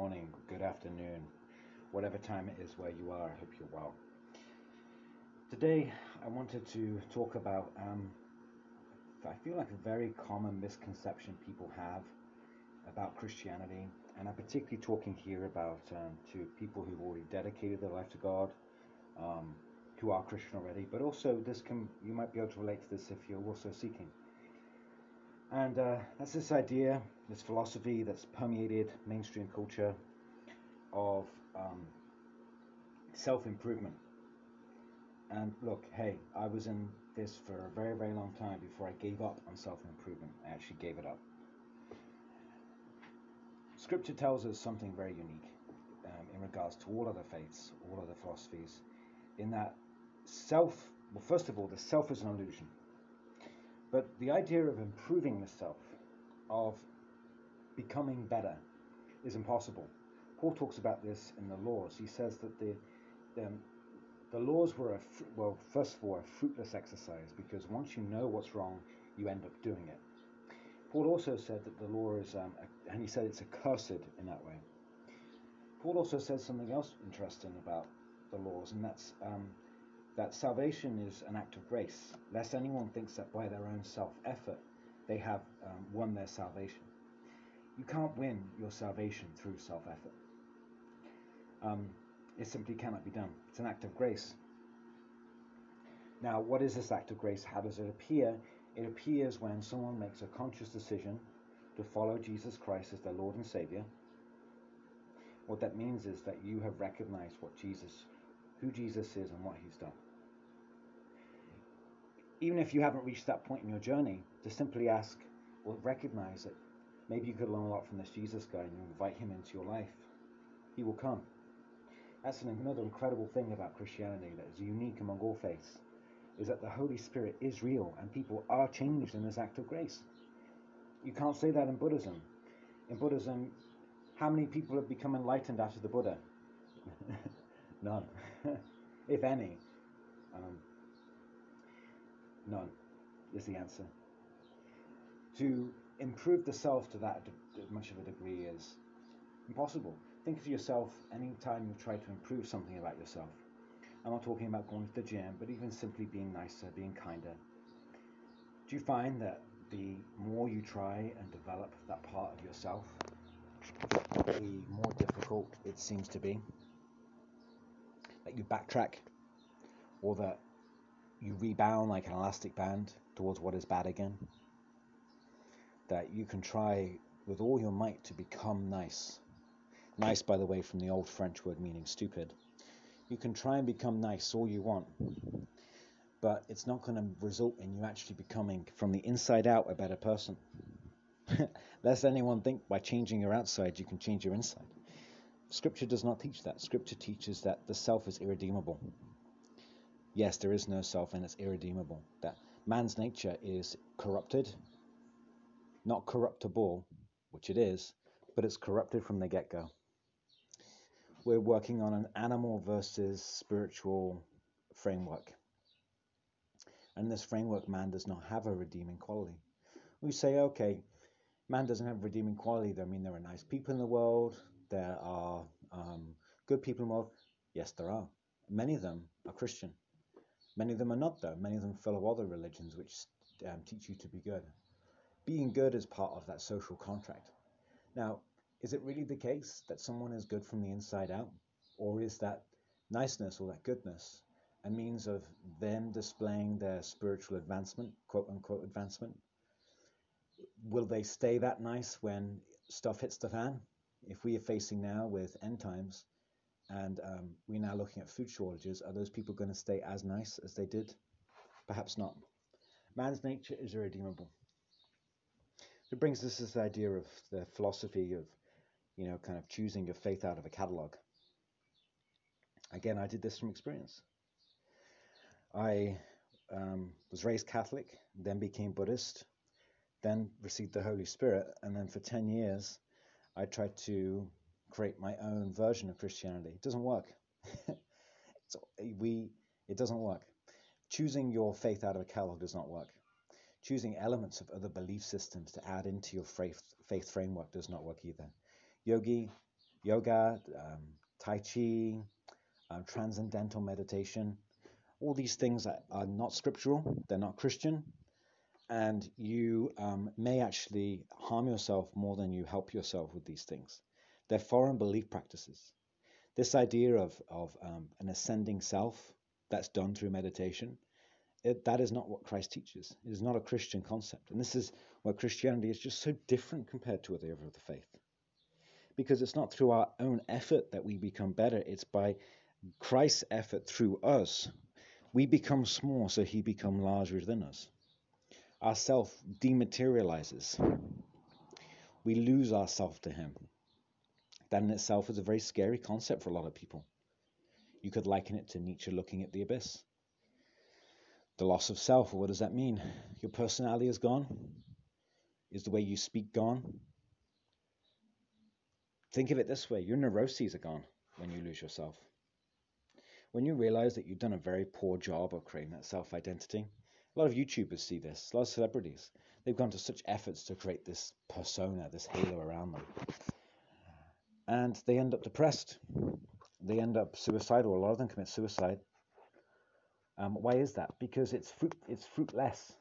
morning, good afternoon, whatever time it is where you are. I hope you're well. Today, I wanted to talk about, um, I feel like a very common misconception people have about Christianity, and I'm particularly talking here about um, to people who've already dedicated their life to God, um, who are Christian already, but also this can you might be able to relate to this if you're also seeking. And uh, that's this idea, this philosophy that's permeated mainstream culture of um, self improvement. And look, hey, I was in this for a very, very long time before I gave up on self improvement. I actually gave it up. Scripture tells us something very unique um, in regards to all other faiths, all other philosophies, in that self, well, first of all, the self is an illusion. But the idea of improving the self, of becoming better, is impossible. Paul talks about this in the laws. He says that the the, the laws were a well, first of all, a fruitless exercise because once you know what's wrong, you end up doing it. Paul also said that the law is, um, a, and he said it's accursed in that way. Paul also says something else interesting about the laws, and that's um, that salvation is an act of grace, lest anyone thinks that by their own self effort they have um, won their salvation. You can't win your salvation through self effort. Um, it simply cannot be done. It's an act of grace. Now, what is this act of grace? How does it appear? It appears when someone makes a conscious decision to follow Jesus Christ as their Lord and Savior. What that means is that you have recognized what Jesus, who Jesus is and what he's done even if you haven't reached that point in your journey, to simply ask or recognize it. Maybe you could learn a lot from this Jesus guy and invite him into your life. He will come. That's another incredible thing about Christianity that is unique among all faiths, is that the Holy Spirit is real and people are changed in this act of grace. You can't say that in Buddhism. In Buddhism, how many people have become enlightened after the Buddha? None, if any. Um, None is the answer. To improve the self to that much of a degree is impossible. Think of yourself any time you try to improve something about yourself. I'm not talking about going to the gym, but even simply being nicer, being kinder. Do you find that the more you try and develop that part of yourself, the more difficult it seems to be? That you backtrack, or that you rebound like an elastic band towards what is bad again. That you can try with all your might to become nice. Nice, by the way, from the old French word meaning stupid. You can try and become nice all you want, but it's not going to result in you actually becoming, from the inside out, a better person. Lest anyone think by changing your outside you can change your inside. Scripture does not teach that. Scripture teaches that the self is irredeemable yes, there is no self and it's irredeemable. That man's nature is corrupted, not corruptible, which it is, but it's corrupted from the get go. We're working on an animal versus spiritual framework. And this framework, man does not have a redeeming quality. We say, okay, man doesn't have redeeming quality. I mean, there are nice people in the world, there are um, good people in the world. Yes, there are. Many of them are Christian. Many of them are not, though. Many of them follow other religions which um, teach you to be good. Being good is part of that social contract. Now, is it really the case that someone is good from the inside out? Or is that niceness or that goodness a means of them displaying their spiritual advancement, quote unquote advancement? Will they stay that nice when stuff hits the fan? If we are facing now with end times, and um, we're now looking at food shortages, are those people going to stay as nice as they did? Perhaps not. Man's nature is irredeemable. It brings us this idea of the philosophy of, you know, kind of choosing your faith out of a catalogue. Again, I did this from experience. I um, was raised Catholic, then became Buddhist, then received the Holy Spirit, and then for 10 years I tried to create my own version of Christianity. It doesn't work. we it doesn't work. Choosing your faith out of a catalog does not work. Choosing elements of other belief systems to add into your faith faith framework does not work either. Yogi yoga, um, Tai Chi, um, transcendental meditation, all these things are, are, not scriptural, they're not Christian, and you um, may actually harm yourself more than you help yourself with these things. They're foreign belief practices. This idea of, of um, an ascending self that's done through meditation, it, that is not what Christ teaches. It is not a Christian concept. And this is where Christianity is just so different compared to the other of the faith. Because it's not through our own effort that we become better, it's by Christ's effort through us. We become small so he become large within us. Our self dematerializes. We lose ourself to him. That in itself is a very scary concept for a lot of people. You could liken it to Nietzsche looking at the abyss. The loss of self, what does that mean? Your personality is gone? Is the way you speak gone? Think of it this way your neuroses are gone when you lose yourself. When you realize that you've done a very poor job of creating that self identity, a lot of YouTubers see this, a lot of celebrities. They've gone to such efforts to create this persona, this halo around them and they end up depressed. They end up suicidal. A lot of them commit suicide. Um, why is that? Because it's fruit, it's fruitless,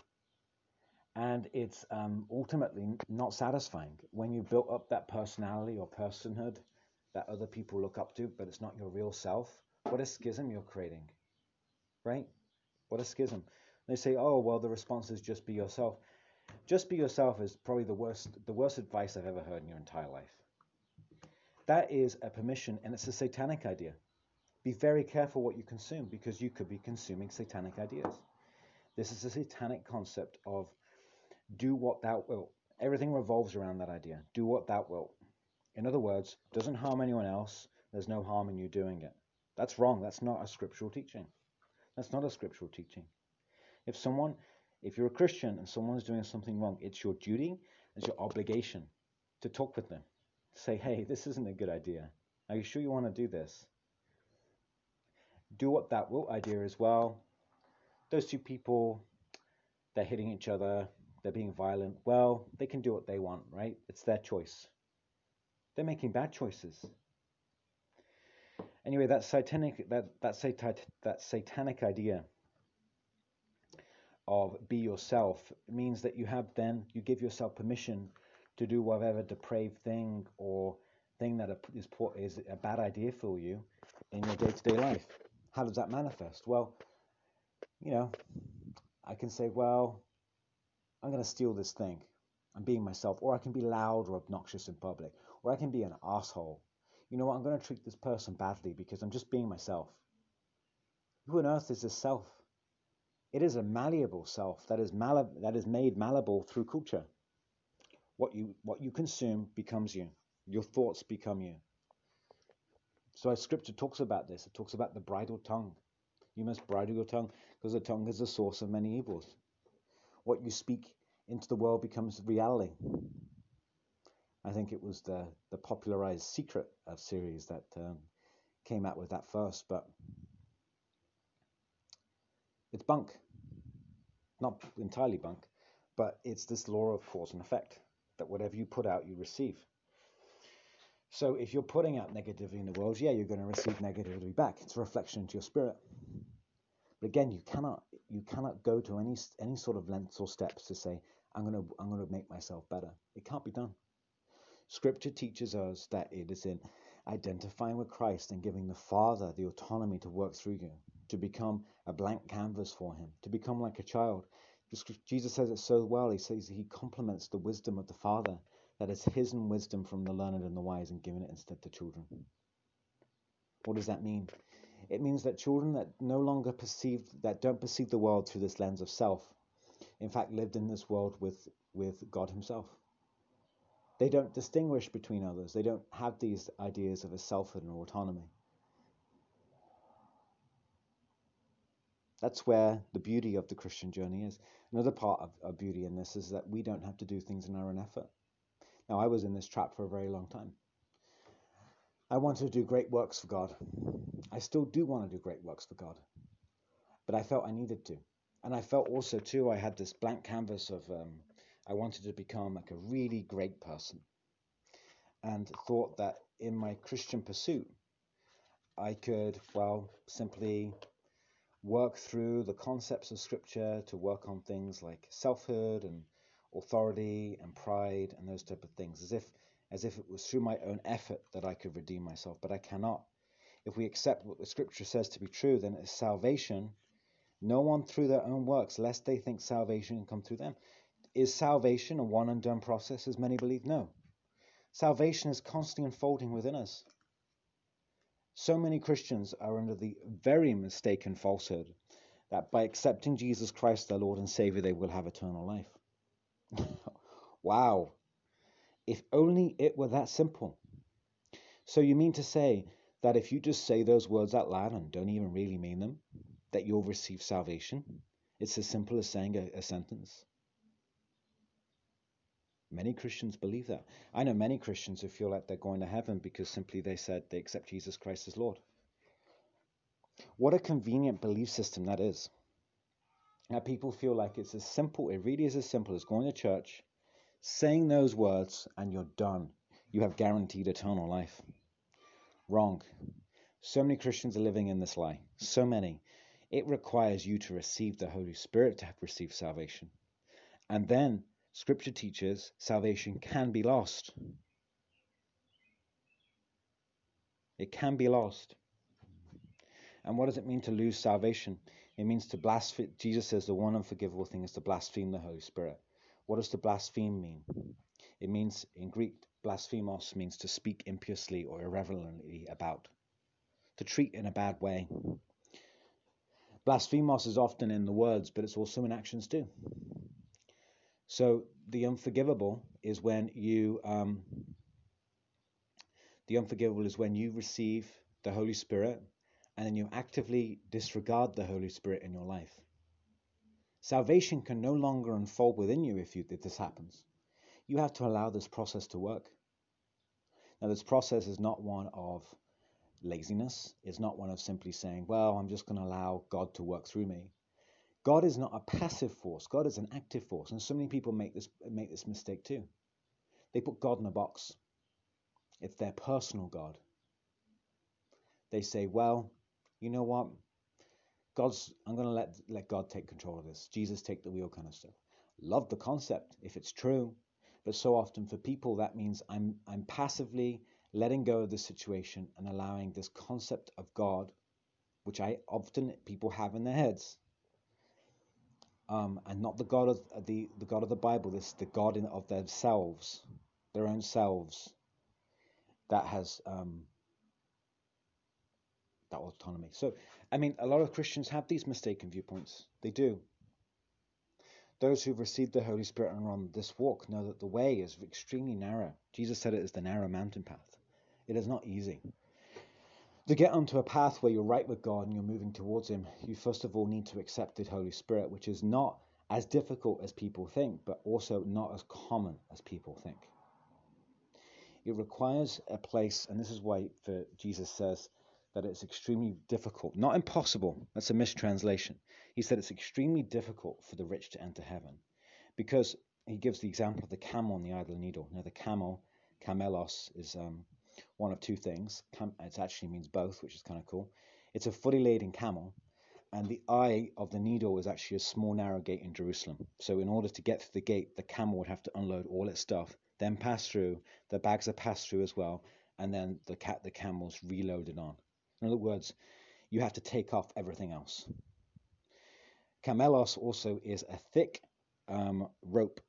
and it's um, ultimately not satisfying. When you built up that personality or personhood that other people look up to, but it's not your real self, what a schism you're creating, right? What a schism. They say, oh well, the response is just be yourself. Just be yourself is probably the worst, the worst advice I've ever heard in your entire life. That is a permission, and it's a satanic idea. Be very careful what you consume because you could be consuming satanic ideas. This is a satanic concept of do what thou wilt. Everything revolves around that idea. Do what thou wilt. In other words, doesn't harm anyone else. There's no harm in you doing it. That's wrong. That's not a scriptural teaching. That's not a scriptural teaching. If someone, if you're a Christian and someone's doing something wrong, it's your duty, it's your obligation to talk with them, say, hey, this isn't a good idea. Are you sure you want to do this? Do what that will idea as well. Those two people, they're hitting each other, they're being violent. Well, they can do what they want, right? It's their choice. They're making bad choices. Anyway, that satanic that that, sat- that satanic idea of be yourself means that you have then you give yourself permission to do whatever depraved thing or thing that is, is a bad idea for you in your day to day life. How does that manifest? Well, you know, I can say, well, I'm going to steal this thing. I'm being myself. Or I can be loud or obnoxious in public. Or I can be an asshole. You know what? I'm going to treat this person badly because I'm just being myself. Who on earth is this self? It is a malleable self that is, mal- that is made malleable through culture. What you what you consume becomes you. Your thoughts become you. So as scripture talks about this. It talks about the bridled tongue. You must bridle your tongue because the tongue is the source of many evils. What you speak into the world becomes reality. I think it was the the popularized Secret of series that um, came out with that first, but it's bunk. Not entirely bunk, but it's this law of cause and effect that whatever you put out, you receive. So if you're putting out negativity in the world, yeah, you're going to receive negativity back. It's a reflection into your spirit. But again, you cannot you cannot go to any any sort of lengths or steps to say I'm going to I'm going to make myself better. It can't be done. Scripture teaches us that it is in identifying with Christ and giving the Father the autonomy to work through you, to become a blank canvas for Him, to become like a child, Jesus says it so well. He says he compliments the wisdom of the Father, that is hidden wisdom from the learned and the wise, and given it instead to children. What does that mean? It means that children that no longer perceive, that don't perceive the world through this lens of self, in fact, lived in this world with, with God Himself. They don't distinguish between others. They don't have these ideas of a selfhood and autonomy. That's where the beauty of the Christian journey is. Another part of, of beauty in this is that we don't have to do things in our own effort. Now, I was in this trap for a very long time. I wanted to do great works for God. I still do want to do great works for God. But I felt I needed to. And I felt also, too, I had this blank canvas of um, I wanted to become like a really great person. and thought that in my Christian pursuit, I could, well, simply work through the concepts of Scripture to work on things like selfhood and authority and pride and those type of things, as if as if it was through my own effort that I could redeem myself, but I cannot. If we accept what the Scripture says to be true, then it's salvation. No one through their own works, lest they think salvation can come through them. Is salvation a one and done process, as many believe? No. Salvation is constantly unfolding within us. So many Christians are under the very mistaken falsehood that by accepting Jesus Christ, their Lord and Savior, they will have eternal life. wow. If only it were that simple. So you mean to say that if you just say those words out loud and don't even really mean them, that you'll receive salvation? It's as simple as saying a, a sentence. Many Christians believe that. I know many Christians who feel like they're going to heaven because simply they said they accept Jesus Christ as Lord. What a convenient belief system that is. Now, people feel like it's as simple, it really is as simple as going to church, saying those words, and you're done. You have guaranteed eternal life. Wrong. So many Christians are living in this lie. So many. It requires you to receive the Holy Spirit to have received salvation. And then Scripture teaches salvation can be lost. It can be lost. And what does it mean to lose salvation? It means to blaspheme. Jesus says the one unforgivable thing is to blaspheme the Holy Spirit. What does to blaspheme mean? It means, in Greek, blasphemos means to speak impiously or irreverently about, to treat in a bad way. Blasphemos is often in the words, but it's also in actions too. So the unforgivable is when you um, the unforgivable is when you receive the Holy Spirit and then you actively disregard the Holy Spirit in your life. Salvation can no longer unfold within you if, you, if this happens. You have to allow this process to work. Now, this process is not one of laziness. It's not one of simply saying, well, I'm just going to allow God to work through me. God is not a passive force. God is an active force. And so many people make this make this mistake too. They put God in a box. It's their personal God. They say, well, you know what? God's I'm gonna let let God take control of this. Jesus take the wheel kind of stuff. Love the concept if it's true. But so often for people that means I'm I'm passively letting go of the situation and allowing this concept of God, which I often people have in their heads, um, and not the God of the, the God of the Bible. This the God in, of themselves, their own selves, that has um, that autonomy. So, I mean, a lot of Christians have these mistaken viewpoints. They do. Those who've received the Holy Spirit and are on this walk know that the way is extremely narrow. Jesus said it is the narrow mountain path. It is not easy. To get onto a path where you're right with God and you're moving towards Him, you first of all need to accept the Holy Spirit, which is not as difficult as people think, but also not as common as people think. It requires a place, and this is why Jesus says that it's extremely difficult, not impossible, that's a mistranslation. He said it's extremely difficult for the rich to enter heaven because he gives the example of the camel and the the needle. Now, the camel, camelos, is um, one of two things. It actually means both, which is kind of cool. It's a fully laden camel, and the eye of the needle is actually a small narrow gate in Jerusalem. So in order to get through the gate, the camel would have to unload all its stuff, then pass through. The bags are passed through as well, and then the cat the camel's reloaded on. In other words, you have to take off everything else. Camelos also is a thick um, rope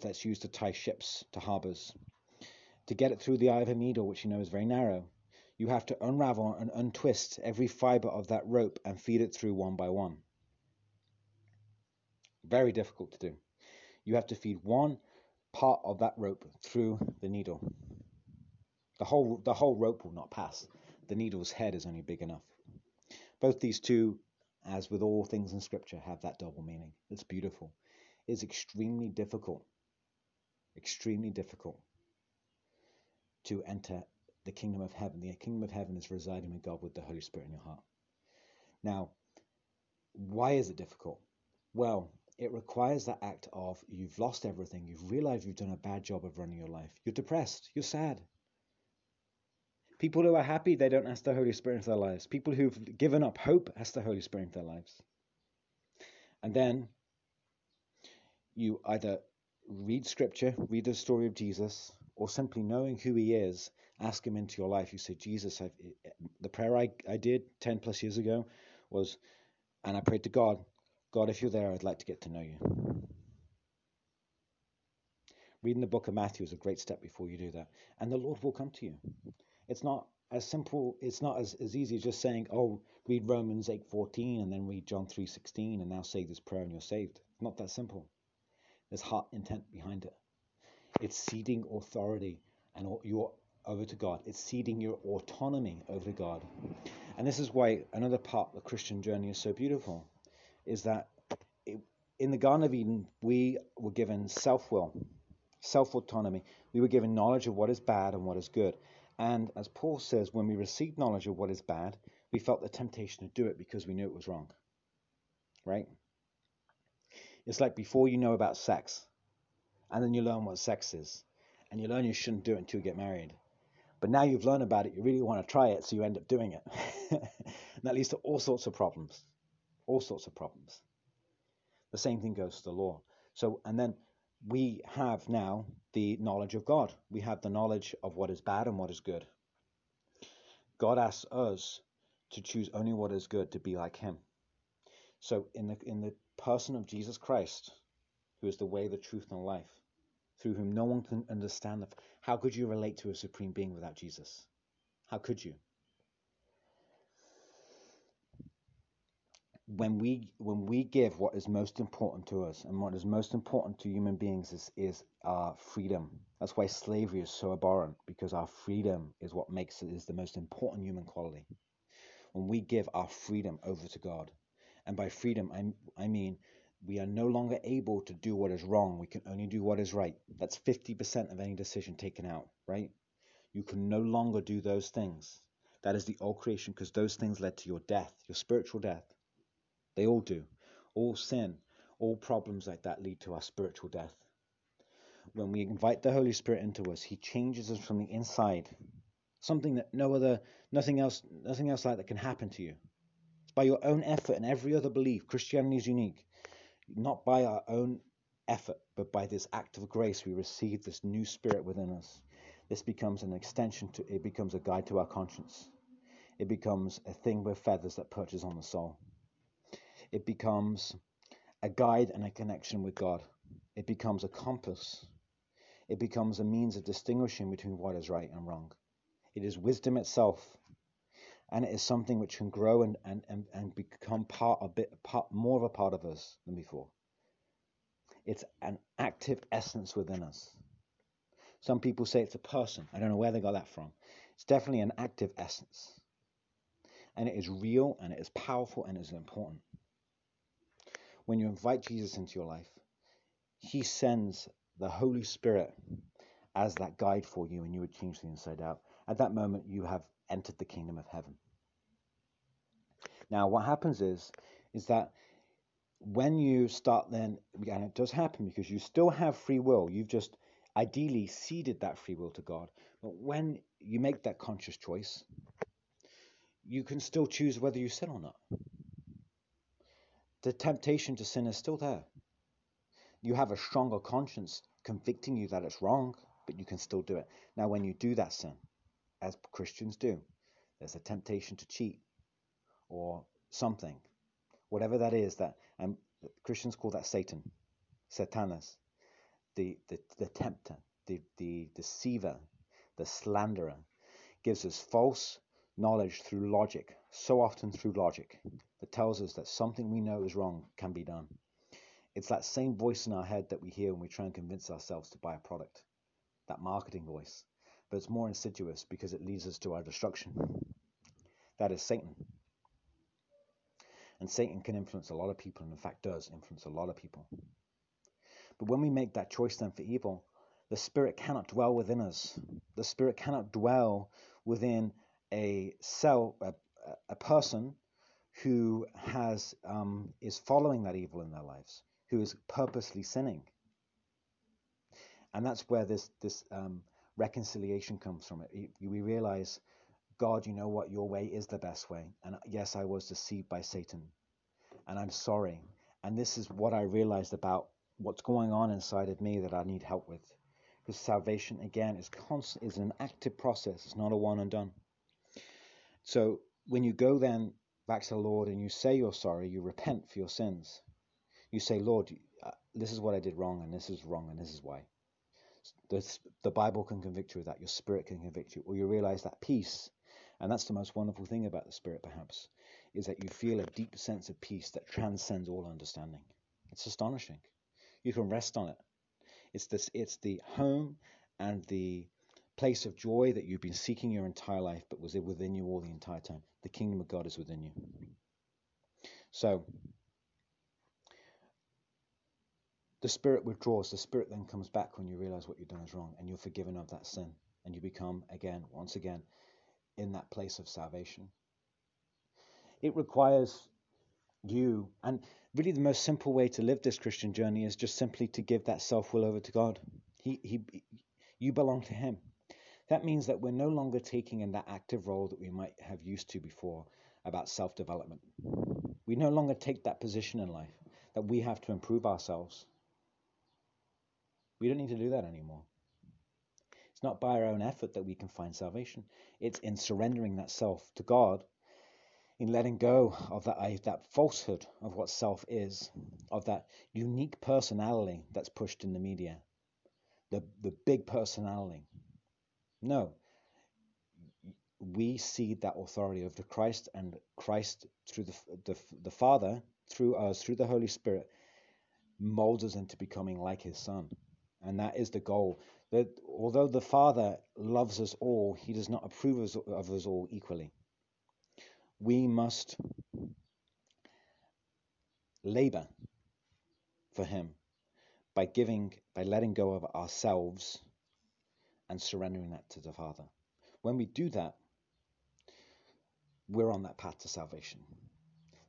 that's used to tie ships to harbors. To get it through the eye of a needle, which you know is very narrow, you have to unravel and untwist every fiber of that rope and feed it through one by one. Very difficult to do. You have to feed one part of that rope through the needle. The whole, the whole rope will not pass. The needle's head is only big enough. Both these two, as with all things in Scripture, have that double meaning. It's beautiful. It's extremely difficult. Extremely difficult to enter the kingdom of heaven. The kingdom of heaven is residing with God with the Holy Spirit in your heart. Now, why is it difficult? Well, it requires that act of you've lost everything, you've realized you've done a bad job of running your life, you're depressed, you're sad, People who are happy, they don't ask the Holy Spirit into their lives. People who've given up hope ask the Holy Spirit into their lives. And then you either read scripture, read the story of Jesus, or simply knowing who he is, ask him into your life. You say, Jesus, I've, the prayer I, I did 10 plus years ago was, and I prayed to God, God, if you're there, I'd like to get to know you. Reading the book of Matthew is a great step before you do that. And the Lord will come to you. It's not as simple, it's not as, as easy as just saying, oh, read Romans 8.14 and then read John 3.16 and now say this prayer and you're saved. It's not that simple. There's heart intent behind it. It's ceding authority and your over to God. It's ceding your autonomy over to God. And this is why another part of the Christian journey is so beautiful, is that it, in the Garden of Eden, we were given self will, self autonomy. We were given knowledge of what is bad and what is good. And as Paul says, when we received knowledge of what is bad, we felt the temptation to do it because we knew it was wrong. Right? It's like before you know about sex, and then you learn what sex is, and you learn you shouldn't do it until you get married. But now you've learned about it, you really want to try it, so you end up doing it. and that leads to all sorts of problems. All sorts of problems. The same thing goes to the law. So, and then we have now the knowledge of God. We have the knowledge of what is bad and what is good. God asks us to choose only what is good to be like Him. So, in the in the person of Jesus Christ, who is the way, the truth, and life, through whom no one can understand. How could you relate to a supreme being without Jesus? How could you? When we when we give what is most important to us and what is most important to human beings is is our freedom. That's why slavery is so abhorrent because our freedom is what makes it is the most important human quality. When we give our freedom over to God, and by freedom I I mean we are no longer able to do what is wrong. We can only do what is right. That's 50% of any decision taken out, right? You can no longer do those things. That is the old creation because those things led to your death, your spiritual death. They all do. All sin, all problems like that lead to our spiritual death. When we invite the Holy Spirit into us, He changes us from the inside. Something that no other, nothing else, nothing else like that can happen to you. It's by your own effort and every other belief. Christianity is unique not by our own effort, but by this act of grace, we receive this new spirit within us. This becomes an extension to, it becomes a guide to our conscience. It becomes a thing with feathers that perches on the soul. It becomes a guide and a connection with God. It becomes a compass. It becomes a means of distinguishing between what is right and wrong. It is wisdom itself and it is something which can grow and, and, and, and become part a bit part, more of a part of us than before. It's an active essence within us. Some people say it's a person. I don't know where they got that from. It's definitely an active essence. And it is real and it is powerful and it is important. When you invite Jesus into your life, he sends the Holy Spirit as that guide for you and you would change the inside out. At that moment, you have entered the kingdom of heaven. Now, what happens is, is that when you start then, and it does happen because you still have free will, you've just ideally ceded that free will to God. But when you make that conscious choice, you can still choose whether you sin or not. The temptation to sin is still there. You have a stronger conscience convicting you that it's wrong, but you can still do it. Now, when you do that sin, as Christians do. There's a temptation to cheat or something, whatever that is. That and Christians call that Satan, Satanas, the the, the tempter, the the deceiver, the slanderer, gives us false knowledge through logic, so often through logic, that tells us that something we know is wrong can be done. It's that same voice in our head that we hear when we try and convince ourselves to buy a product, that marketing voice but it's more insidious because it leads us to our destruction. That is Satan. And Satan can influence a lot of people, and in fact does influence a lot of people. But when we make that choice then for evil, the Spirit cannot dwell within us. The Spirit cannot dwell within a cell, a, a person who has um, is following that evil in their lives, who is purposely sinning. And that's where this this um, reconciliation comes from it. We realize God, you know what? Your way is the best way. And yes, I was deceived by Satan. And I'm sorry. And this is what I realized about what's going on inside of me that I need help with. Because salvation, again, is constant, is an active process. It's not a one and done. So when you go then back to the Lord and you say you're sorry, you repent for your sins. You say, Lord, uh, this is what I did wrong, and this is wrong, and this is why. The, the Bible can convict you of that. Your spirit can convict you. Or you realize that peace, and that's the most wonderful thing about the spirit, perhaps, is that you feel a deep sense of peace that transcends all understanding. It's astonishing. You can rest on it. It's this. It's the home and the place of joy that you've been seeking your entire life, but was it within you all the entire time? The kingdom of God is within you. So the spirit withdraws. The spirit then comes back when you realize what you've done is wrong, and you're forgiven of that sin, and you become again, once again, in that place of salvation. It requires you, and really the most simple way to live this Christian journey is just simply to give that self will over to God. He, he, you belong to Him. That means that we're no longer taking in that active role that we might have used to before about self development. We no longer take that position in life that we have to improve ourselves. We don't need to do that anymore. It's not by our own effort that we can find salvation, it's in surrendering that self to God, in letting go of that, that falsehood of what self is, of that unique personality that's pushed in the media, the, the big personality no. We see that authority over to Christ and Christ through the, the, the Father, through us, through the Holy Spirit, molds us into becoming like his Son. And that is the goal. That although the Father loves us all, he does not approve of us all equally. We must labor for him by giving, by letting go of ourselves and surrendering that to the Father. When we do that, we're on that path to salvation.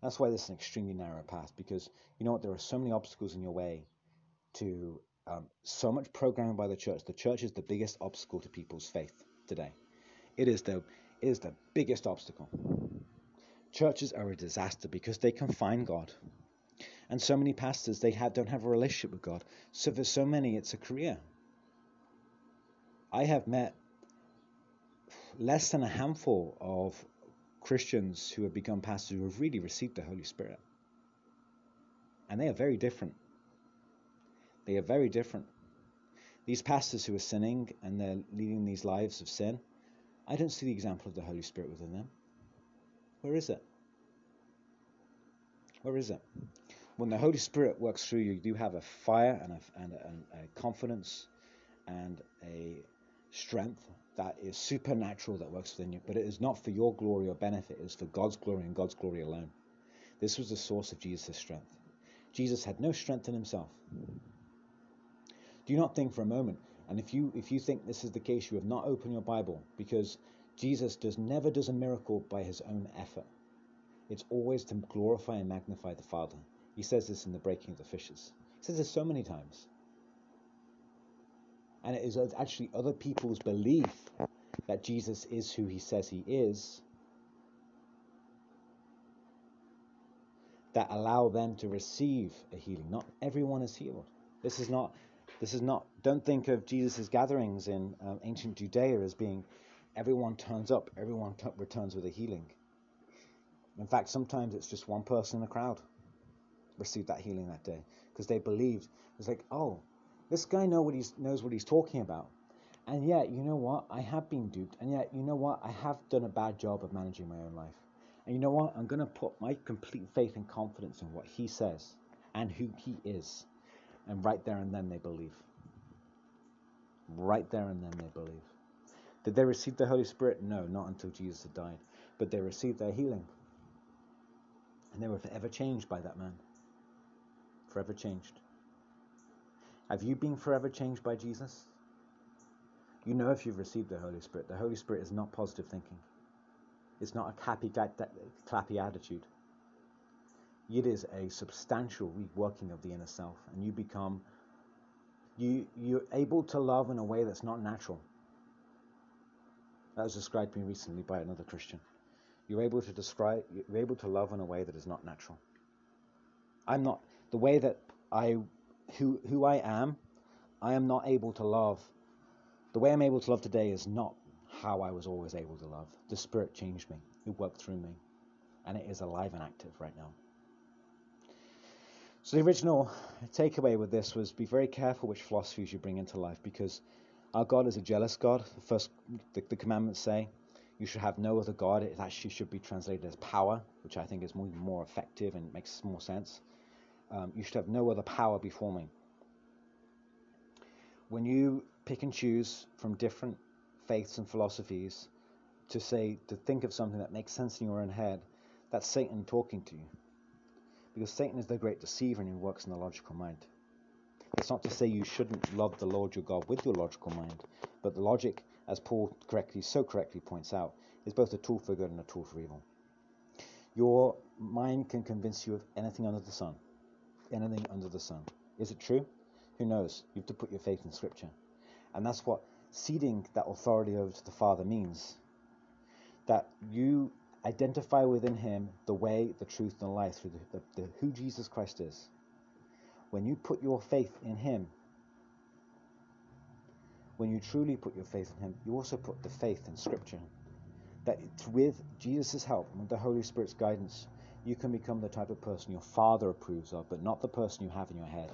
That's why this is an extremely narrow path because you know what? There are so many obstacles in your way to um, so much programming by the church. The church is the biggest obstacle to people's faith today. It is the it is the biggest obstacle. Churches are a disaster because they confine God. And so many pastors they have, don't have a relationship with God. So for so many it's a career. I have met less than a handful of Christians who have become pastors who have really received the Holy Spirit. And they are very different. They are very different. These pastors who are sinning and they're leading these lives of sin, I don't see the example of the Holy Spirit within them. Where is it? Where is it? When the Holy Spirit works through you, you have a fire and a, and a, and a confidence and a strength that is supernatural that works within you, but it is not for your glory or benefit, it is for God's glory and God's glory alone. This was the source of Jesus' strength. Jesus had no strength in himself. Do not think for a moment, and if you if you think this is the case, you have not opened your Bible, because Jesus does never does a miracle by his own effort. It's always to glorify and magnify the Father. He says this in the breaking of the fishes. He says this so many times and it is actually other people's belief that Jesus is who he says he is that allow them to receive a healing. Not everyone is healed. This is not. This is not. Don't think of Jesus' gatherings in um, ancient Judea as being everyone turns up, everyone returns with a healing. In fact, sometimes it's just one person in the crowd received that healing that day because they believed. It's like, oh, this guy know what he's, knows what he's talking about. And yet, you know what? I have been duped. And yet, you know what? I have done a bad job of managing my own life. And you know what? I'm going to put my complete faith and confidence in what he says and who he is. And right there and then they believe. Right there and then they believe. Did they receive the Holy Spirit? No, not until Jesus had died. But they received their healing. And they were forever changed by that man. Forever changed. Have you been forever changed by Jesus? You know if you've received the Holy Spirit. The Holy Spirit is not positive thinking. It's not a happy, clappy attitude. It is a substantial reworking of the inner self, and you become you you're able to love in a way that's not natural. That was described to me recently by another Christian. You're able to describe, you're able to love in a way that is not natural. I'm not the way that I, who who I am. I am not able to love. The way I'm able to love today is not how I was always able to love. The Spirit changed me. It worked through me, and it is alive and active right now. So the original takeaway with this was be very careful which philosophies you bring into life because our God is a jealous God. The first, the, the commandments say you should have no other God. It actually should be translated as power, which I think is more, more effective and makes more sense. Um, you should have no other power before me. When you pick and choose from different faiths and philosophies to say, to think of something that makes sense in your own head, that's Satan talking to you. Because Satan is the great deceiver and he works in the logical mind. It's not to say you shouldn't love the Lord your God with your logical mind, but the logic, as Paul correctly, so correctly points out, is both a tool for good and a tool for evil. Your mind can convince you of anything under the sun. Anything under the sun. Is it true? Who knows? You have to put your faith in Scripture. And that's what ceding that authority over to the Father means. That you identify within Him the way, the truth, and the life through the, the, the, who Jesus Christ is. When you put your faith in Him, when you truly put your faith in Him, you also put the faith in Scripture. That with Jesus' help and with the Holy Spirit's guidance, you can become the type of person your Father approves of, but not the person you have in your head.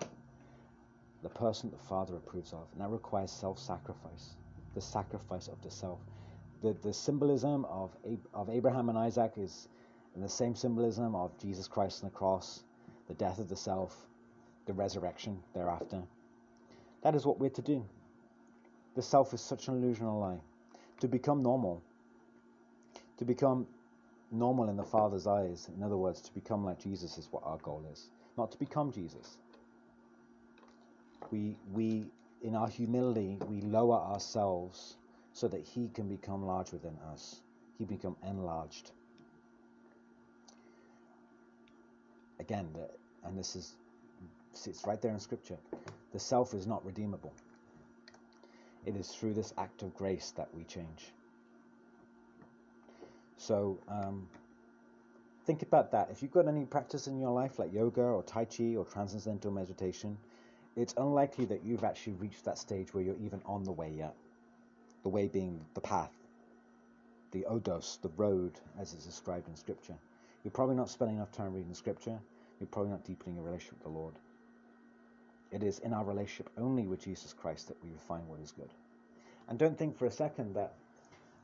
The person the Father approves of. And that requires self sacrifice, the sacrifice of the self. The, the symbolism of, of Abraham and Isaac is the same symbolism of Jesus Christ on the cross, the death of the self, the resurrection thereafter. That is what we're to do. The self is such an illusional lie. To become normal, to become normal in the Father's eyes, in other words, to become like Jesus is what our goal is. Not to become Jesus. We, we, in our humility, we lower ourselves so that He can become large within us. He become enlarged. Again, the, and this is it's right there in Scripture. The self is not redeemable. It is through this act of grace that we change. So um, think about that. If you've got any practice in your life like yoga or Tai Chi or transcendental meditation, it's unlikely that you've actually reached that stage where you're even on the way yet. The way being the path, the odos, the road, as is described in Scripture. You're probably not spending enough time reading Scripture. You're probably not deepening your relationship with the Lord. It is in our relationship only with Jesus Christ that we find what is good. And don't think for a second that,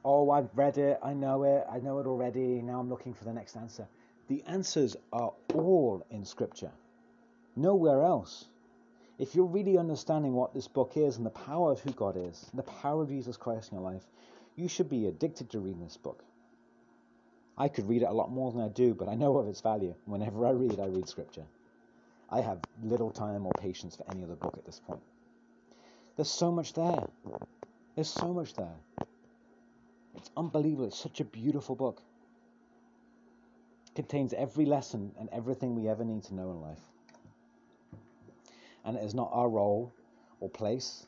oh, I've read it, I know it, I know it already, now I'm looking for the next answer. The answers are all in Scripture, nowhere else. If you're really understanding what this book is and the power of who God is, the power of Jesus Christ in your life, you should be addicted to reading this book. I could read it a lot more than I do, but I know of its value. Whenever I read, I read Scripture. I have little time or patience for any other book at this point. There's so much there. There's so much there. It's unbelievable. It's such a beautiful book. It contains every lesson and everything we ever need to know in life. And it is not our role or place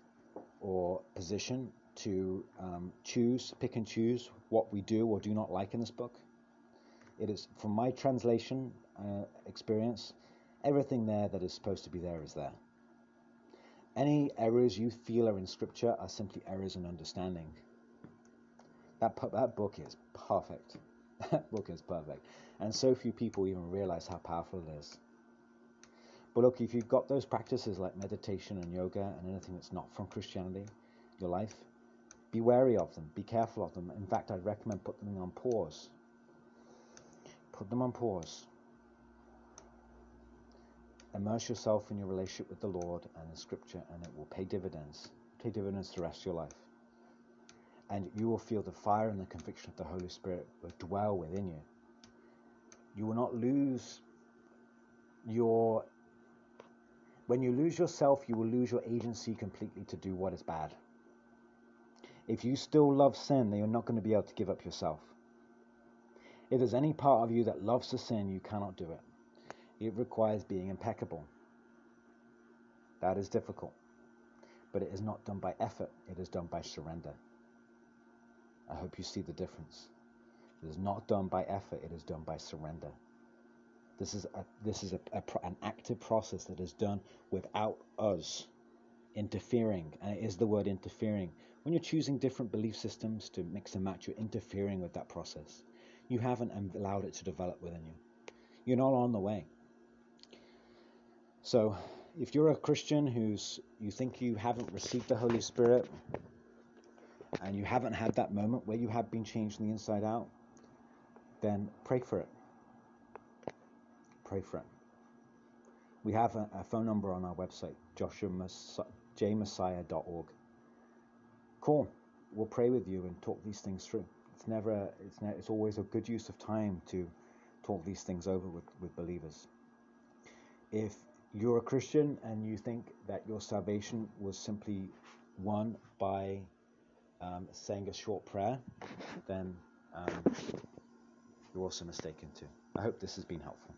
or position to um, choose, pick and choose what we do or do not like in this book. It is, from my translation uh, experience, everything there that is supposed to be there is there. Any errors you feel are in Scripture are simply errors in understanding. That, that book is perfect. that book is perfect. And so few people even realize how powerful it is. But look, if you've got those practices like meditation and yoga and anything that's not from Christianity, your life, be wary of them, be careful of them. In fact, I'd recommend putting them on pause. Put them on pause Immerse yourself in your relationship with the Lord and the Scripture, and it will pay dividends. Pay dividends the rest of your life. And you will feel the fire and the conviction of the Holy Spirit will dwell within you. You will not lose your. When you lose yourself, you will lose your agency completely to do what is bad. If you still love sin, then you're not going to be able to give up yourself. If there's any part of you that loves to sin, you cannot do it. It requires being impeccable. That is difficult. But it is not done by effort, it is done by surrender. I hope you see the difference. It is not done by effort, it is done by surrender. This is, a, this is a, a, an active process that is done without us interfering. And it is the word interfering. When you're choosing different belief systems to mix and match, you're interfering with that process. You haven't allowed it to develop within you. You're not on the way. So, if you're a Christian who's you think you haven't received the Holy Spirit and you haven't had that moment where you have been changed from the inside out, then pray for it. Pray for it. We have a, a phone number on our website, joshuajmessiah.org. Call. We'll pray with you and talk these things through. It's never, it's, ne- it's always a good use of time to talk these things over with, with believers. If you're a Christian and you think that your salvation was simply won by um, saying a short prayer, then um, you're also mistaken too. I hope this has been helpful.